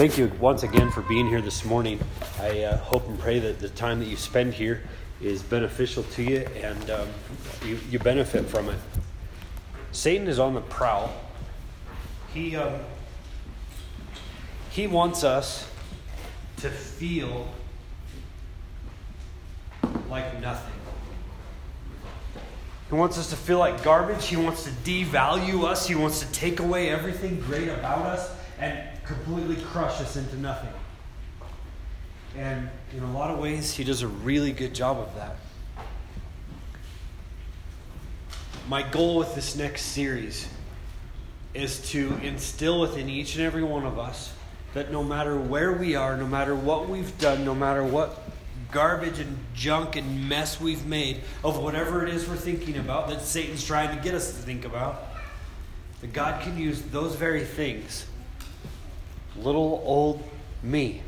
Thank you once again for being here this morning. I uh, hope and pray that the time that you spend here is beneficial to you and um, you, you benefit from it. Satan is on the prowl. He, um, he wants us to feel like nothing. He wants us to feel like garbage. He wants to devalue us. He wants to take away everything great about us and completely crush us into nothing. And in a lot of ways, he does a really good job of that. My goal with this next series is to instill within each and every one of us that no matter where we are, no matter what we've done, no matter what garbage and junk and mess we've made of whatever it is we're thinking about that Satan's trying to get us to think about, that God can use those very things little old me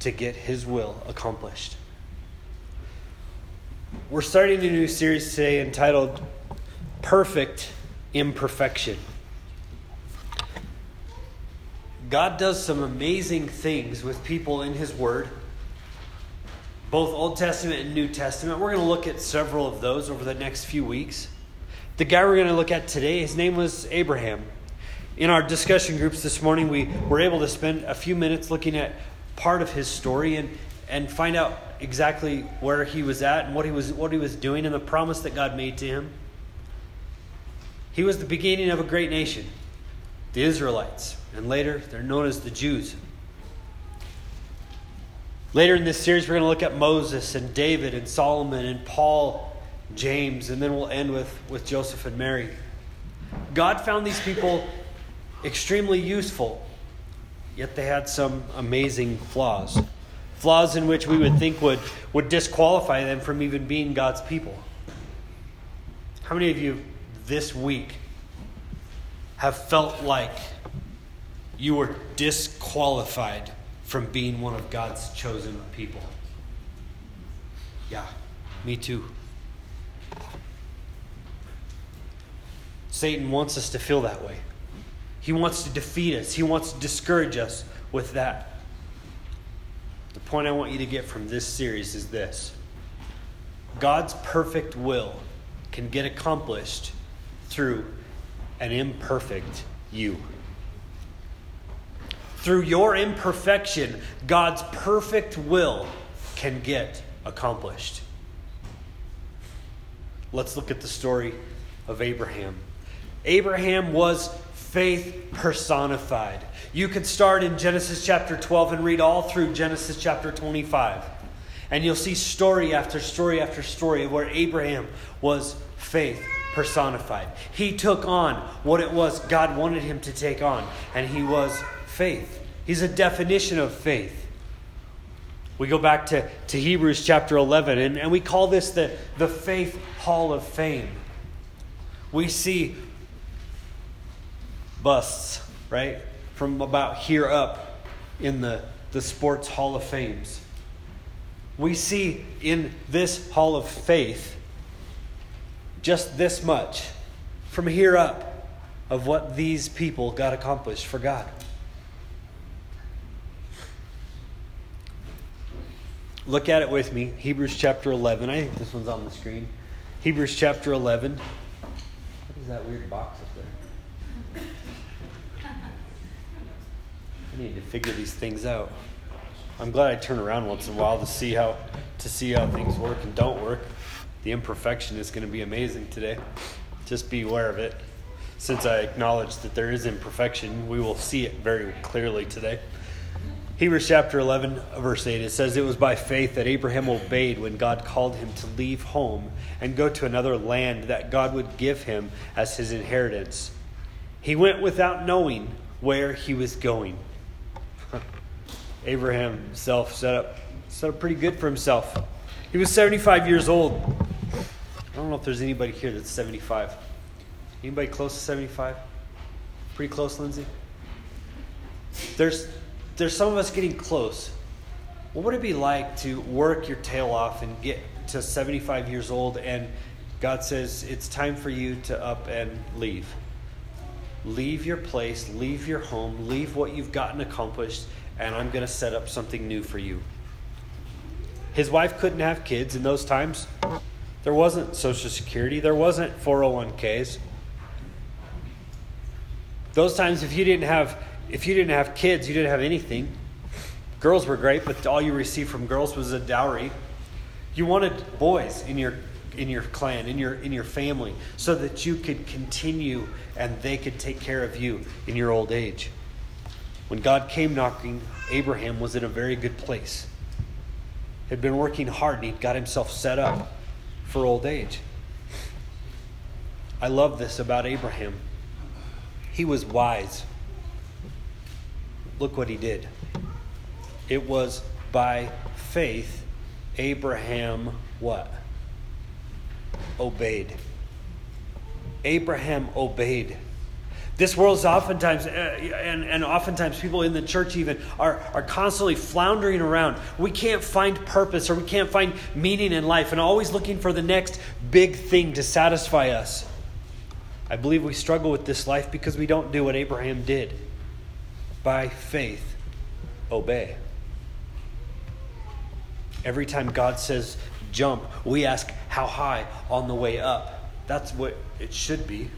to get his will accomplished. We're starting a new series today entitled Perfect Imperfection. God does some amazing things with people in his word, both Old Testament and New Testament. We're going to look at several of those over the next few weeks. The guy we're going to look at today, his name was Abraham in our discussion groups this morning, we were able to spend a few minutes looking at part of his story and, and find out exactly where he was at and what he was, what he was doing and the promise that God made to him. He was the beginning of a great nation, the Israelites, and later they're known as the Jews. Later in this series, we're going to look at Moses and David and Solomon and Paul, James, and then we'll end with, with Joseph and Mary. God found these people extremely useful, yet they had some amazing flaws. Flaws in which we would think would, would disqualify them from even being God's people. How many of you this week have felt like you were disqualified from being one of God's chosen people? Yeah, me too. Satan wants us to feel that way. He wants to defeat us, He wants to discourage us with that. The point I want you to get from this series is this God's perfect will can get accomplished through an imperfect you. Through your imperfection, God's perfect will can get accomplished. Let's look at the story of Abraham. Abraham was faith personified. You could start in Genesis chapter 12 and read all through Genesis chapter 25. And you'll see story after story after story where Abraham was faith personified. He took on what it was God wanted him to take on, and he was faith. He's a definition of faith. We go back to, to Hebrews chapter 11, and, and we call this the, the Faith Hall of Fame. We see busts, right? From about here up in the, the Sports Hall of Fames. We see in this Hall of Faith just this much from here up of what these people got accomplished for God. Look at it with me. Hebrews chapter 11. I think this one's on the screen. Hebrews chapter 11. What is that weird box up there? Need to figure these things out. I'm glad I turn around once in a while to see how to see how things work and don't work. The imperfection is going to be amazing today. Just be aware of it. Since I acknowledge that there is imperfection, we will see it very clearly today. Hebrews chapter 11, verse 8, it says, It was by faith that Abraham obeyed when God called him to leave home and go to another land that God would give him as his inheritance. He went without knowing where he was going. Abraham himself set up, set up pretty good for himself. He was 75 years old. I don't know if there's anybody here that's 75. Anybody close to 75? Pretty close, Lindsay? There's, there's some of us getting close. What would it be like to work your tail off and get to 75 years old and God says it's time for you to up and leave? leave your place, leave your home, leave what you've gotten accomplished, and I'm going to set up something new for you. His wife couldn't have kids in those times. There wasn't Social Security, there wasn't 401ks. Those times if you didn't have if you didn't have kids, you didn't have anything. Girls were great, but all you received from girls was a dowry. You wanted boys in your in your clan, in your in your family, so that you could continue and they could take care of you in your old age. When God came knocking, Abraham was in a very good place. Had been working hard and he'd got himself set up for old age. I love this about Abraham. He was wise. Look what he did. It was by faith Abraham what? Obeyed. Abraham obeyed. This world is oftentimes, uh, and, and oftentimes people in the church even are, are constantly floundering around. We can't find purpose or we can't find meaning in life and always looking for the next big thing to satisfy us. I believe we struggle with this life because we don't do what Abraham did by faith, obey. Every time God says jump, we ask how high on the way up. That's what it should be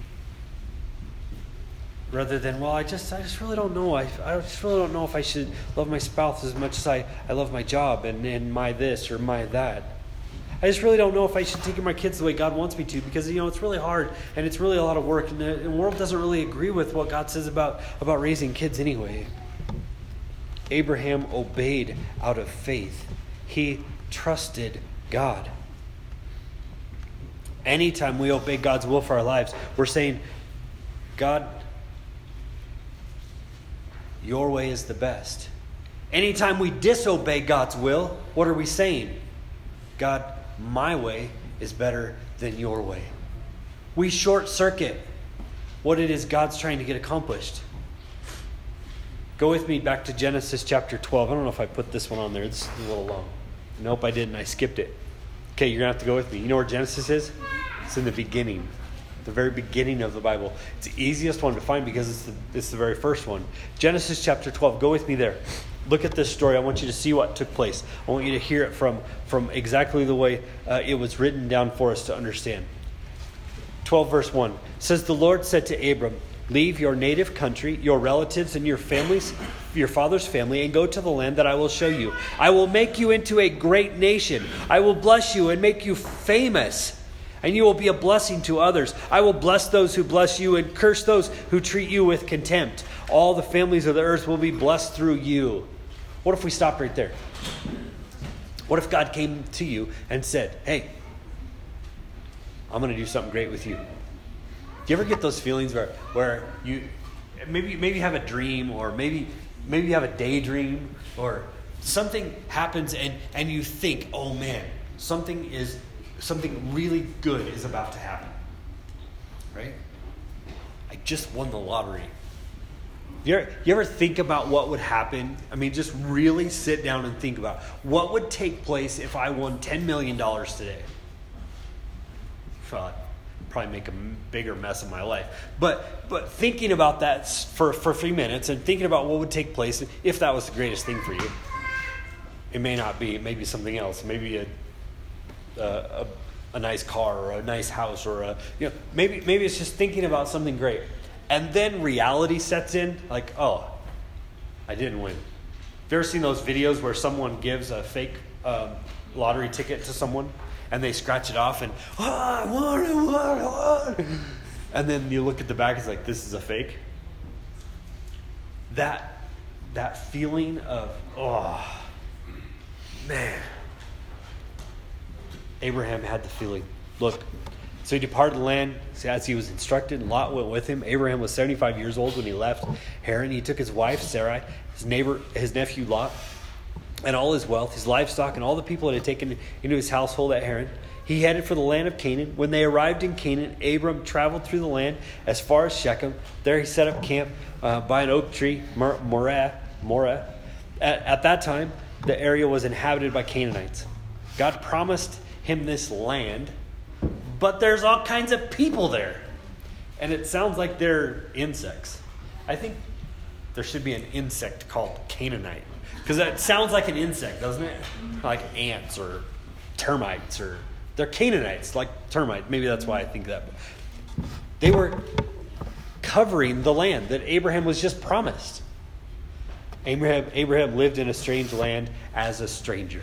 rather than well i just i just really don't know. I, I just really don't know if i should love my spouse as much as i, I love my job and, and my this or my that. I just really don't know if i should take care of my kids the way god wants me to because you know it's really hard and it's really a lot of work and the, the world doesn't really agree with what god says about about raising kids anyway. Abraham obeyed out of faith. He trusted god. Anytime we obey god's will for our lives we're saying god your way is the best. Anytime we disobey God's will, what are we saying? God, my way is better than your way. We short circuit what it is God's trying to get accomplished. Go with me back to Genesis chapter 12. I don't know if I put this one on there. It's a little long. Nope, I didn't. I skipped it. Okay, you're going to have to go with me. You know where Genesis is? It's in the beginning the very beginning of the Bible. It's the easiest one to find because it's the, it's the very first one. Genesis chapter 12. Go with me there. Look at this story. I want you to see what took place. I want you to hear it from, from exactly the way uh, it was written down for us to understand. 12, verse 1 says, The Lord said to Abram, Leave your native country, your relatives, and your families, your father's family, and go to the land that I will show you. I will make you into a great nation. I will bless you and make you famous and you will be a blessing to others. I will bless those who bless you and curse those who treat you with contempt. All the families of the earth will be blessed through you. What if we stopped right there? What if God came to you and said, Hey, I'm going to do something great with you? Do you ever get those feelings where, where you maybe maybe have a dream or maybe maybe you have a daydream or something happens and, and you think, oh man, something is something really good is about to happen. Right? I just won the lottery. You ever, you ever think about what would happen? I mean, just really sit down and think about what would take place if I won $10 million today? Well, probably make a bigger mess of my life. But, but thinking about that for, for a few minutes and thinking about what would take place if that was the greatest thing for you, it may not be. It may be something else. Maybe a a, a nice car or a nice house or a you know maybe maybe it's just thinking about something great. And then reality sets in like oh i didn't win. Have you ever seen those videos where someone gives a fake um, lottery ticket to someone and they scratch it off and oh, i won i won i won. And then you look at the back it's like this is a fake. That that feeling of oh man Abraham had the feeling. Look, so he departed the land as he was instructed, and Lot went with him. Abraham was 75 years old when he left Haran. He took his wife, Sarai, his neighbor, his nephew Lot, and all his wealth, his livestock, and all the people that had taken into his household at Haran. He headed for the land of Canaan. When they arrived in Canaan, Abram traveled through the land as far as Shechem. There he set up camp uh, by an oak tree, Moreh. Moreh. At, at that time, the area was inhabited by Canaanites. God promised him this land, but there's all kinds of people there. and it sounds like they're insects. I think there should be an insect called Canaanite because it sounds like an insect, doesn't it? Like ants or termites or they're Canaanites, like termite. Maybe that's why I think that. They were covering the land that Abraham was just promised. Abraham, Abraham lived in a strange land as a stranger.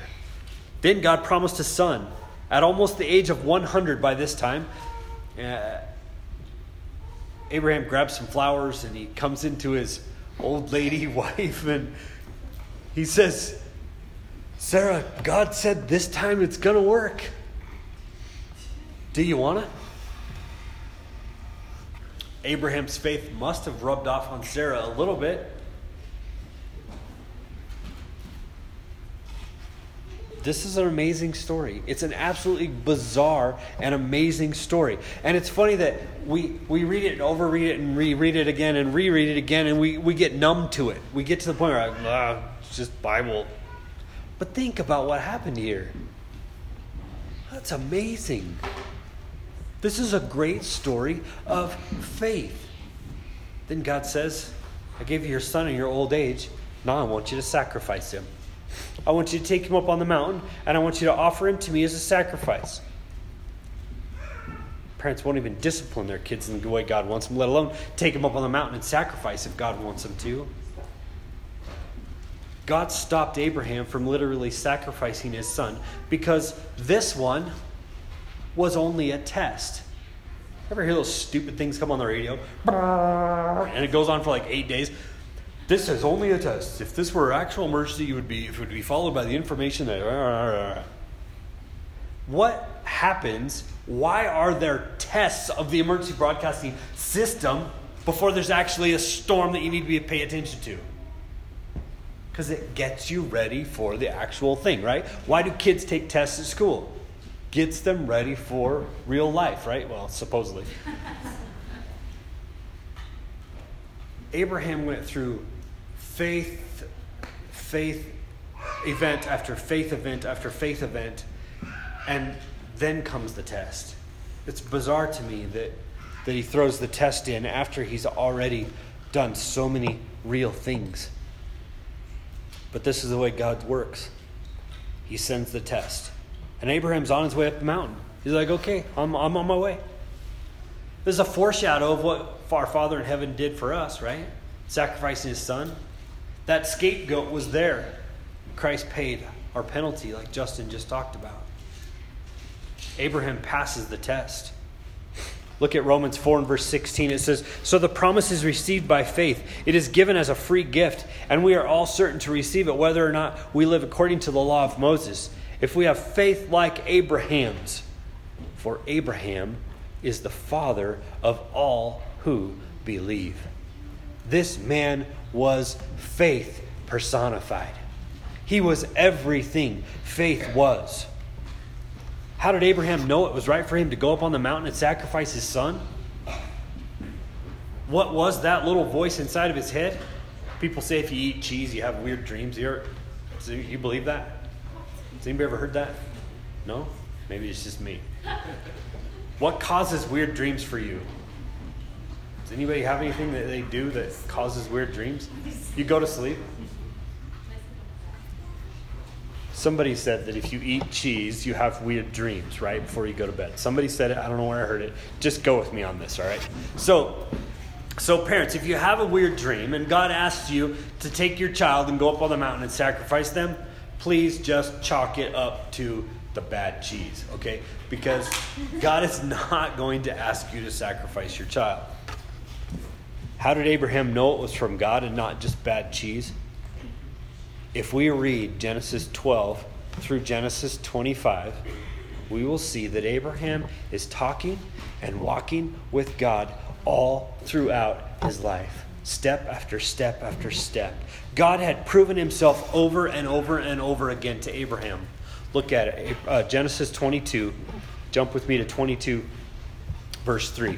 Then God promised a son at almost the age of 100 by this time. Uh, Abraham grabs some flowers and he comes into his old lady wife and he says, Sarah, God said this time it's going to work. Do you want it? Abraham's faith must have rubbed off on Sarah a little bit. This is an amazing story. It's an absolutely bizarre and amazing story. And it's funny that we, we read it and overread it and reread it again and reread it again and we, we get numb to it. We get to the point where, ah, it's just Bible. But think about what happened here. That's amazing. This is a great story of faith. Then God says, I gave you your son in your old age. Now I want you to sacrifice him. I want you to take him up on the mountain, and I want you to offer him to me as a sacrifice. Parents won't even discipline their kids in the way God wants them, let alone take them up on the mountain and sacrifice if God wants them to. God stopped Abraham from literally sacrificing his son because this one was only a test. Ever hear those stupid things come on the radio? And it goes on for like eight days. This is only a test. If this were actual emergency, it would be, it would be followed by the information that. What happens? Why are there tests of the emergency broadcasting system before there's actually a storm that you need to be, pay attention to? Because it gets you ready for the actual thing, right? Why do kids take tests at school? Gets them ready for real life, right? Well, supposedly. Abraham went through faith, faith event after faith event after faith event, and then comes the test. It's bizarre to me that, that he throws the test in after he's already done so many real things. But this is the way God works. He sends the test. And Abraham's on his way up the mountain. He's like, okay, I'm, I'm on my way. This is a foreshadow of what our Father in heaven did for us, right? Sacrificing his son. That scapegoat was there. Christ paid our penalty, like Justin just talked about. Abraham passes the test. Look at Romans 4 and verse 16. It says, So the promise is received by faith. It is given as a free gift, and we are all certain to receive it, whether or not we live according to the law of Moses. If we have faith like Abraham's, for Abraham is the father of all who believe. This man was faith personified. He was everything faith was. How did Abraham know it was right for him to go up on the mountain and sacrifice his son? What was that little voice inside of his head? People say if you eat cheese, you have weird dreams. You, you believe that? Has anybody ever heard that? No? Maybe it's just me. What causes weird dreams for you? Does anybody have anything that they do that causes weird dreams? You go to sleep. Somebody said that if you eat cheese, you have weird dreams, right? Before you go to bed. Somebody said it. I don't know where I heard it. Just go with me on this, all right? So, so parents, if you have a weird dream and God asks you to take your child and go up on the mountain and sacrifice them, please just chalk it up to the bad cheese, okay? Because God is not going to ask you to sacrifice your child. How did Abraham know it was from God and not just bad cheese? If we read Genesis 12 through Genesis 25, we will see that Abraham is talking and walking with God all throughout his life, step after step after step. God had proven himself over and over and over again to Abraham. Look at it uh, Genesis 22. Jump with me to 22, verse 3.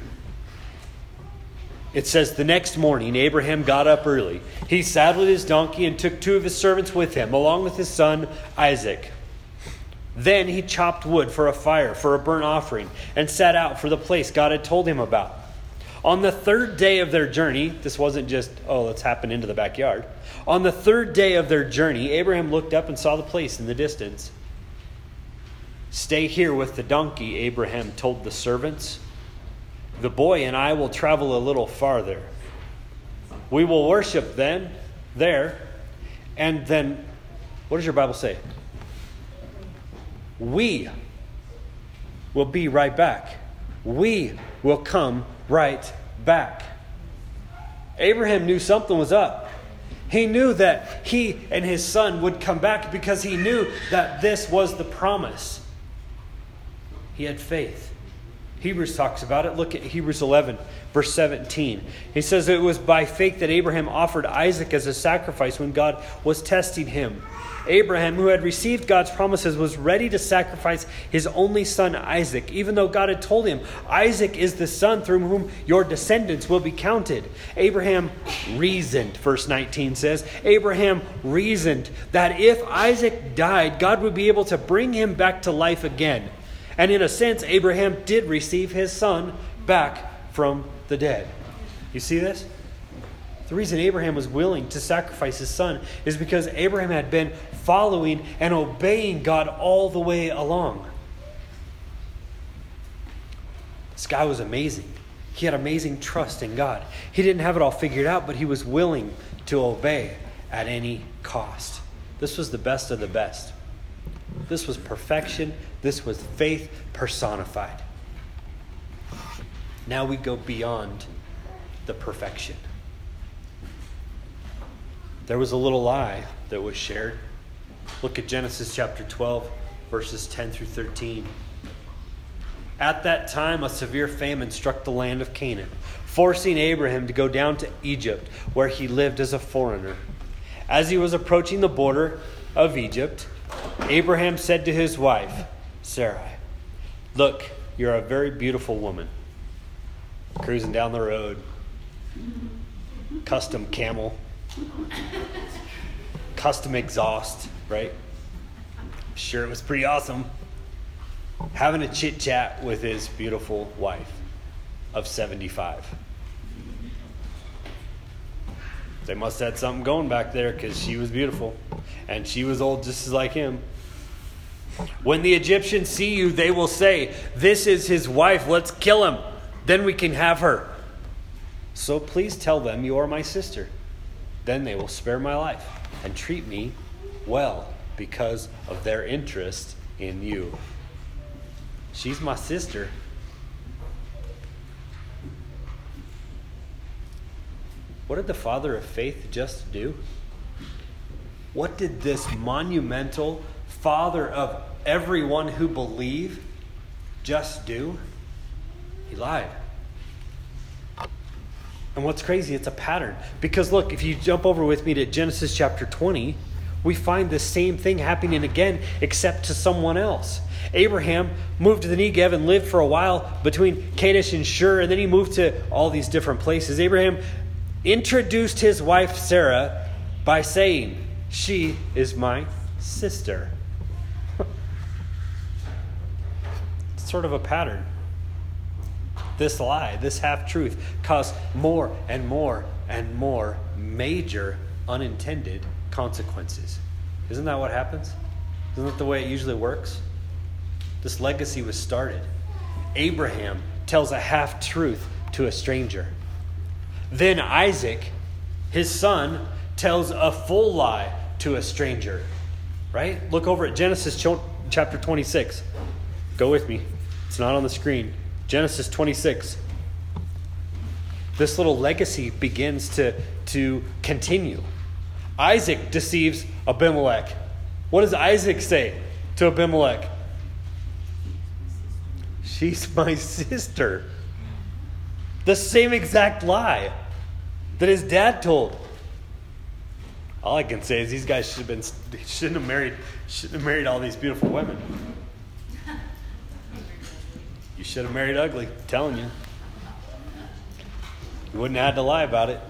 It says, The next morning, Abraham got up early. He saddled his donkey and took two of his servants with him, along with his son Isaac. Then he chopped wood for a fire, for a burnt offering, and set out for the place God had told him about. On the third day of their journey, this wasn't just, oh, let's happen into the backyard. On the third day of their journey, Abraham looked up and saw the place in the distance. Stay here with the donkey, Abraham told the servants. The boy and I will travel a little farther. We will worship then, there, and then, what does your Bible say? We will be right back. We will come right back. Abraham knew something was up. He knew that he and his son would come back because he knew that this was the promise. He had faith. Hebrews talks about it. Look at Hebrews 11, verse 17. He says it was by faith that Abraham offered Isaac as a sacrifice when God was testing him. Abraham, who had received God's promises, was ready to sacrifice his only son Isaac, even though God had told him, Isaac is the son through whom your descendants will be counted. Abraham reasoned, verse 19 says. Abraham reasoned that if Isaac died, God would be able to bring him back to life again. And in a sense, Abraham did receive his son back from the dead. You see this? The reason Abraham was willing to sacrifice his son is because Abraham had been following and obeying God all the way along. This guy was amazing. He had amazing trust in God. He didn't have it all figured out, but he was willing to obey at any cost. This was the best of the best. This was perfection. This was faith personified. Now we go beyond the perfection. There was a little lie that was shared. Look at Genesis chapter 12, verses 10 through 13. At that time, a severe famine struck the land of Canaan, forcing Abraham to go down to Egypt, where he lived as a foreigner. As he was approaching the border of Egypt, Abraham said to his wife, Sarai, Look, you're a very beautiful woman. Cruising down the road, custom camel, custom exhaust, right? Sure it was pretty awesome. Having a chit chat with his beautiful wife of 75. They must have had something going back there because she was beautiful. And she was old just like him. When the Egyptians see you, they will say, This is his wife, let's kill him. Then we can have her. So please tell them you are my sister. Then they will spare my life and treat me well because of their interest in you. She's my sister. What did the father of faith just do? What did this monumental father of everyone who believe just do? He lied. And what's crazy, it's a pattern. Because look, if you jump over with me to Genesis chapter 20, we find the same thing happening again, except to someone else. Abraham moved to the Negev and lived for a while between Kadesh and Shur, and then he moved to all these different places. Abraham introduced his wife Sarah by saying, She is my sister. it's sort of a pattern this lie, this half truth, cause more and more and more major unintended consequences. Isn't that what happens? Isn't that the way it usually works? This legacy was started. Abraham tells a half truth to a stranger. Then Isaac, his son, tells a full lie to a stranger. Right? Look over at Genesis chapter 26. Go with me. It's not on the screen. Genesis 26. This little legacy begins to, to continue. Isaac deceives Abimelech. What does Isaac say to Abimelech? She's my sister. The same exact lie that his dad told. All I can say is these guys should have been shouldn't have married shouldn't have married all these beautiful women. You should have married ugly, I'm telling you. You wouldn't have had to lie about it.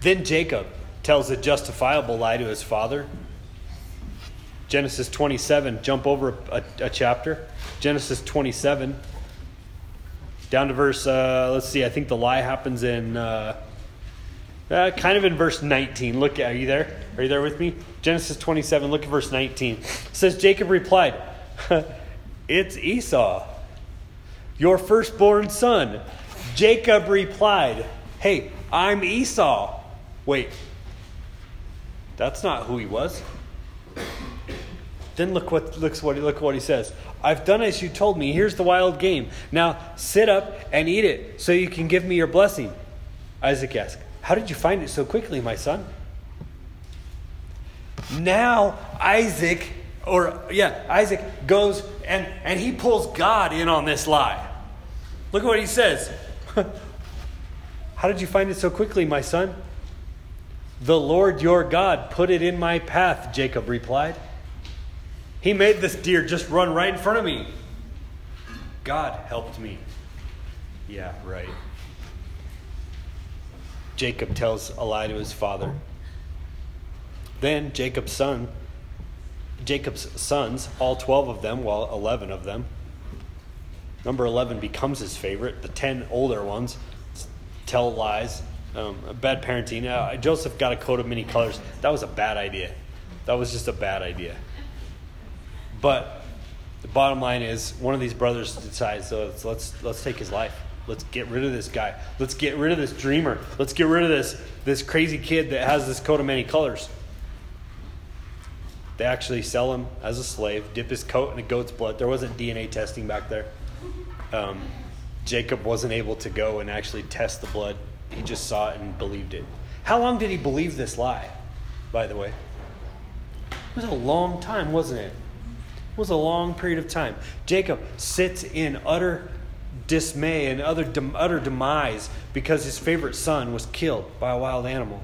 Then Jacob tells a justifiable lie to his father. Genesis 27, jump over a, a chapter. Genesis 27. down to verse, uh, let's see, I think the lie happens in, uh, uh, kind of in verse 19. Look, are you there? Are you there with me? Genesis 27, look at verse 19. It says, Jacob replied, It's Esau, your firstborn son. Jacob replied, Hey, I'm Esau. Wait, that's not who he was. Then look what looks what look what he says. I've done as you told me. Here's the wild game. Now sit up and eat it, so you can give me your blessing. Isaac asked, How did you find it so quickly, my son? Now Isaac, or yeah, Isaac goes and, and he pulls God in on this lie. Look at what he says. How did you find it so quickly, my son? The Lord your God put it in my path, Jacob replied. He made this deer just run right in front of me. God helped me. Yeah, right. Jacob tells a lie to his father. Then Jacob's son, Jacob's sons, all 12 of them, well, 11 of them, number 11 becomes his favorite. The 10 older ones tell lies, um, bad parenting. Uh, Joseph got a coat of many colors. That was a bad idea. That was just a bad idea. But the bottom line is, one of these brothers decides, so let's, let's, let's take his life. Let's get rid of this guy. Let's get rid of this dreamer. Let's get rid of this, this crazy kid that has this coat of many colors. They actually sell him as a slave, dip his coat in a goat's blood. There wasn't DNA testing back there. Um, Jacob wasn't able to go and actually test the blood. He just saw it and believed it. How long did he believe this lie, by the way? It was a long time, wasn't it? It was a long period of time. Jacob sits in utter dismay and utter, utter demise because his favorite son was killed by a wild animal.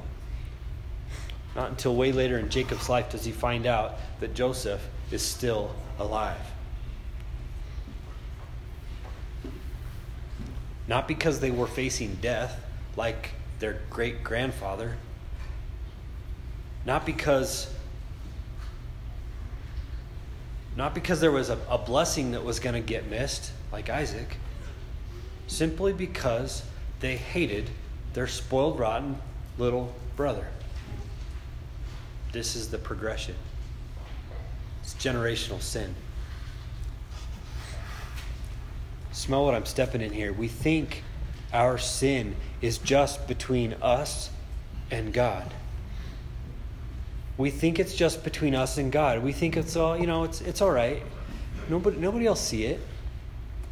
Not until way later in Jacob's life does he find out that Joseph is still alive. Not because they were facing death like their great grandfather, not because not because there was a, a blessing that was going to get missed, like Isaac, simply because they hated their spoiled, rotten little brother. This is the progression. It's generational sin. Smell what I'm stepping in here. We think our sin is just between us and God we think it's just between us and God. We think it's all, you know, it's, it's all right. Nobody, nobody else see it.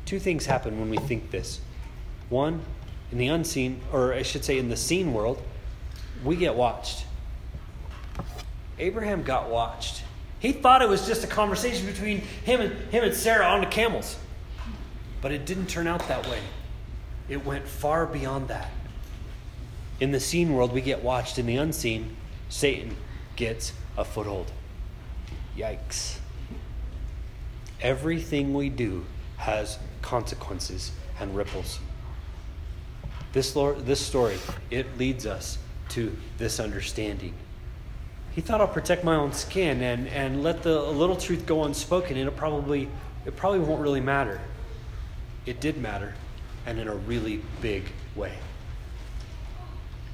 Two things happen when we think this. One, in the unseen, or I should say in the seen world, we get watched. Abraham got watched. He thought it was just a conversation between him and, him and Sarah on the camels. But it didn't turn out that way. It went far beyond that. In the seen world, we get watched. In the unseen, Satan gets a foothold. Yikes. Everything we do has consequences and ripples. This, Lord, this story, it leads us to this understanding. He thought I'll protect my own skin and, and let the little truth go unspoken, and it probably, it probably won't really matter. It did matter, and in a really big way.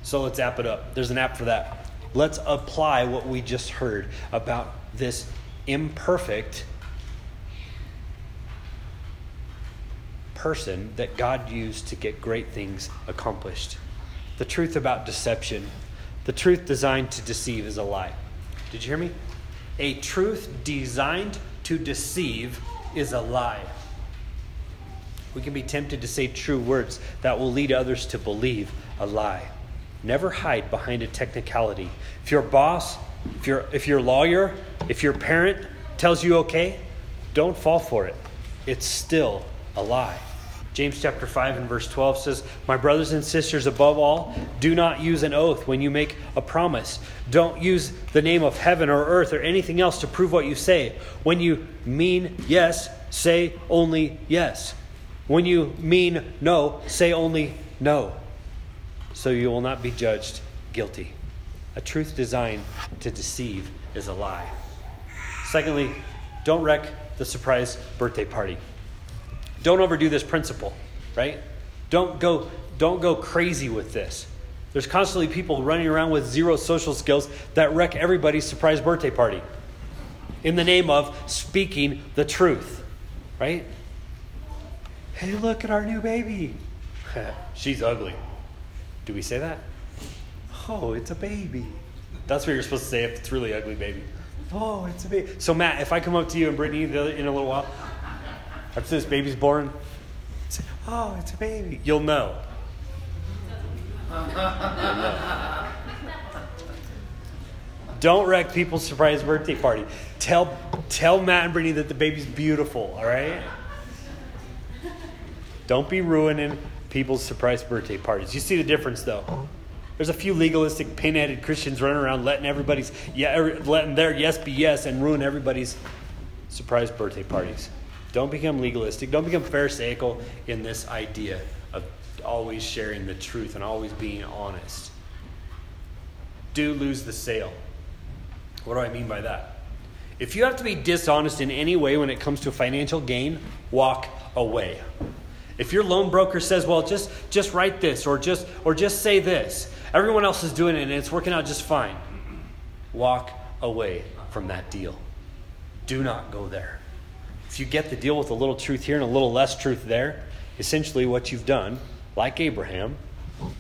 So let's app it up. There's an app for that let's apply what we just heard about this imperfect person that God used to get great things accomplished. The truth about deception, the truth designed to deceive is a lie. Did you hear me? A truth designed to deceive is a lie. We can be tempted to say true words that will lead others to believe a lie. Never hide behind a technicality. If your boss, if your if your lawyer, if your parent tells you okay, don't fall for it. It's still a lie. James chapter 5 and verse 12 says, My brothers and sisters, above all, do not use an oath when you make a promise. Don't use the name of heaven or earth or anything else to prove what you say. When you mean yes, say only yes. When you mean no, say only no so you will not be judged guilty. A truth designed to deceive is a lie. Secondly, don't wreck the surprise birthday party. Don't overdo this principle, right? Don't go, don't go crazy with this. There's constantly people running around with zero social skills that wreck everybody's surprise birthday party in the name of speaking the truth, right? Hey, look at our new baby. She's ugly. Do we say that? Oh, it's a baby. That's what you're supposed to say if it's really ugly baby. Oh, it's a baby. So, Matt, if I come up to you and Brittany in a little while, after this baby's born, say, oh, it's a baby, you'll know. Don't wreck people's surprise birthday party. Tell, tell Matt and Brittany that the baby's beautiful, all right? Don't be ruining people's surprise birthday parties. You see the difference, though. There's a few legalistic, pinheaded Christians running around letting everybody's yeah, er, letting their yes be yes and ruin everybody's surprise birthday parties. Don't become legalistic. Don't become pharisaical in this idea of always sharing the truth and always being honest. Do lose the sale. What do I mean by that? If you have to be dishonest in any way when it comes to financial gain, walk away. If your loan broker says, "Well, just just write this or just or just say this," everyone else is doing it and it's working out just fine. Walk away from that deal. Do not go there. If you get the deal with a little truth here and a little less truth there, essentially what you've done, like Abraham,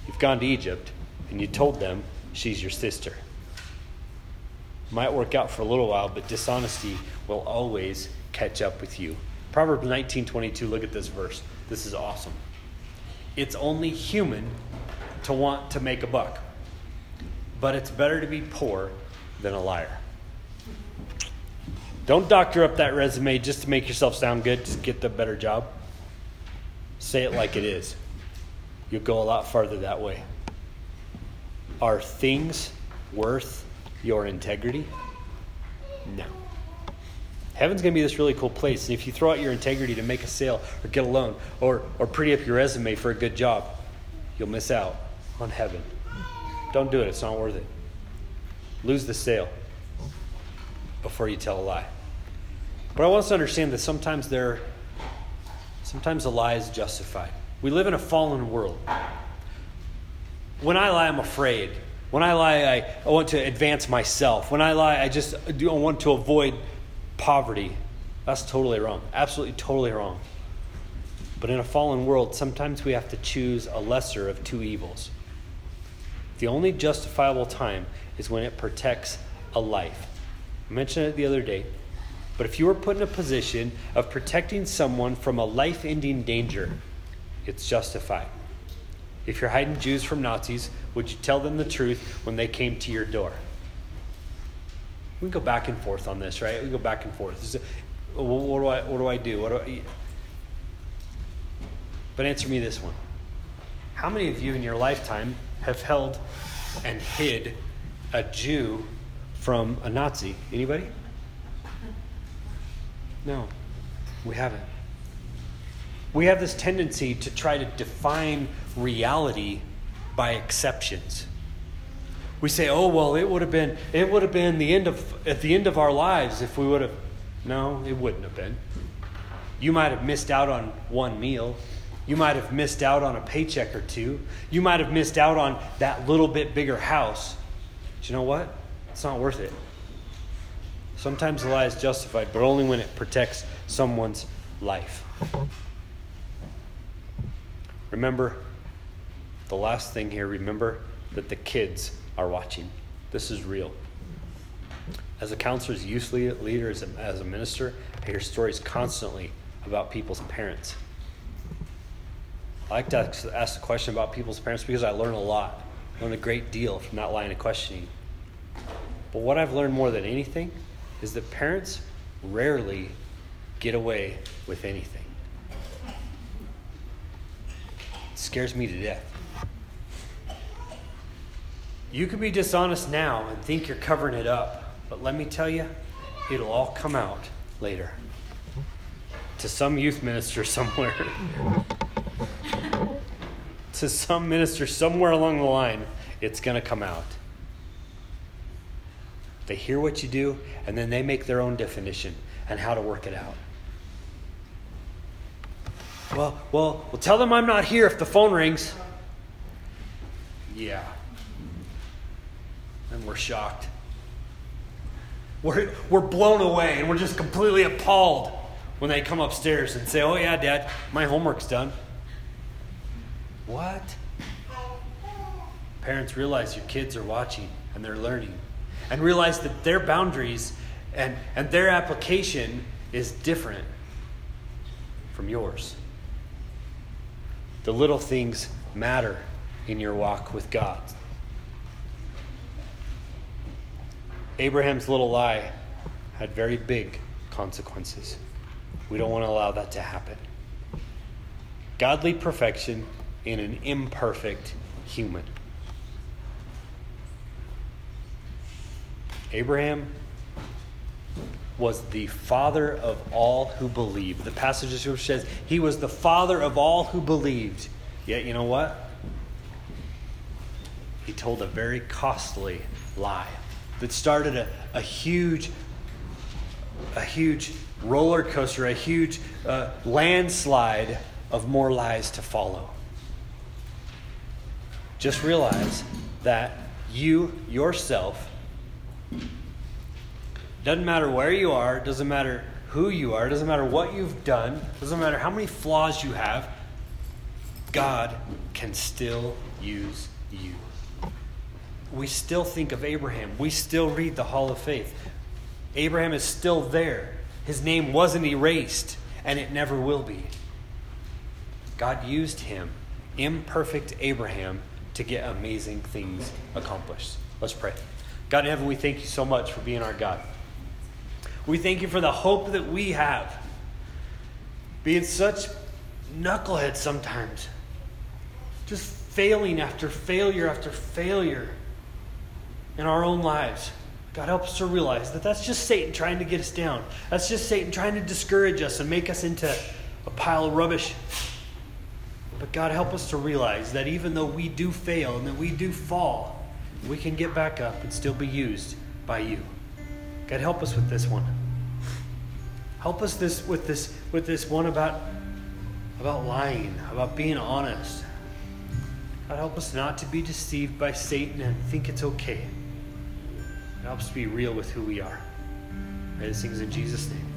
you've gone to Egypt and you told them she's your sister. Might work out for a little while, but dishonesty will always catch up with you. Proverbs 19:22, look at this verse. This is awesome. It's only human to want to make a buck. But it's better to be poor than a liar. Don't doctor up that resume just to make yourself sound good, just get the better job. Say it like it is. You'll go a lot farther that way. Are things worth your integrity? No. Heaven's going to be this really cool place. And if you throw out your integrity to make a sale or get a loan or, or pretty up your resume for a good job, you'll miss out on heaven. Don't do it, it's not worth it. Lose the sale before you tell a lie. But I want us to understand that sometimes there sometimes a lie is justified. We live in a fallen world. When I lie, I'm afraid. When I lie, I, I want to advance myself. When I lie, I just I want to avoid poverty. That's totally wrong. Absolutely, totally wrong. But in a fallen world, sometimes we have to choose a lesser of two evils. The only justifiable time is when it protects a life. I mentioned it the other day. But if you were put in a position of protecting someone from a life ending danger, it's justified. If you're hiding Jews from Nazis, would you tell them the truth when they came to your door? We go back and forth on this, right? We go back and forth. what do I what do I do? What do I But answer me this one. How many of you in your lifetime have held and hid a Jew from a Nazi? Anybody? No, we haven't. We have this tendency to try to define reality by exceptions. We say, "Oh well, it would have been it would have been the end of at the end of our lives if we would have." No, it wouldn't have been. You might have missed out on one meal. You might have missed out on a paycheck or two. You might have missed out on that little bit bigger house. But you know what? It's not worth it. Sometimes the lie is justified, but only when it protects someone's life. Remember, the last thing here, remember that the kids are watching. This is real. As a counselor, as a youth leader, as a, as a minister, I hear stories constantly about people's parents. I like to ask the question about people's parents because I learn a lot. I learn a great deal from that line of questioning. But what I've learned more than anything is that parents rarely get away with anything. It scares me to death. You can be dishonest now and think you're covering it up, but let me tell you, it'll all come out later. To some youth minister somewhere, to some minister somewhere along the line, it's going to come out. They hear what you do, and then they make their own definition and how to work it out. Well, well, well, tell them I'm not here if the phone rings. Yeah. And we're shocked. We're, we're blown away and we're just completely appalled when they come upstairs and say, Oh, yeah, Dad, my homework's done. What? Parents realize your kids are watching and they're learning and realize that their boundaries and, and their application is different from yours. The little things matter in your walk with God. Abraham's little lie had very big consequences. We don't want to allow that to happen. Godly perfection in an imperfect human. Abraham was the father of all who believed. The passage of scripture says he was the father of all who believed. Yet, you know what? He told a very costly lie that started a, a huge, a huge roller coaster, a huge uh, landslide of more lies to follow. Just realize that you yourself doesn't matter where you are, doesn't matter who you are, doesn't matter what you've done, doesn't matter how many flaws you have, God can still use you. We still think of Abraham. We still read the Hall of Faith. Abraham is still there. His name wasn't erased, and it never will be. God used him, imperfect Abraham, to get amazing things accomplished. Let's pray. God in heaven, we thank you so much for being our God. We thank you for the hope that we have. Being such knuckleheads sometimes, just failing after failure after failure in our own lives. God, help us to realize that that's just Satan trying to get us down. That's just Satan trying to discourage us and make us into a pile of rubbish. But God, help us to realize that even though we do fail and that we do fall, we can get back up and still be used by you. God, help us with this one. Help us this with this with this one about about lying, about being honest. God, help us not to be deceived by Satan and think it's okay. God, help us be real with who we are. Pray these things in Jesus' name.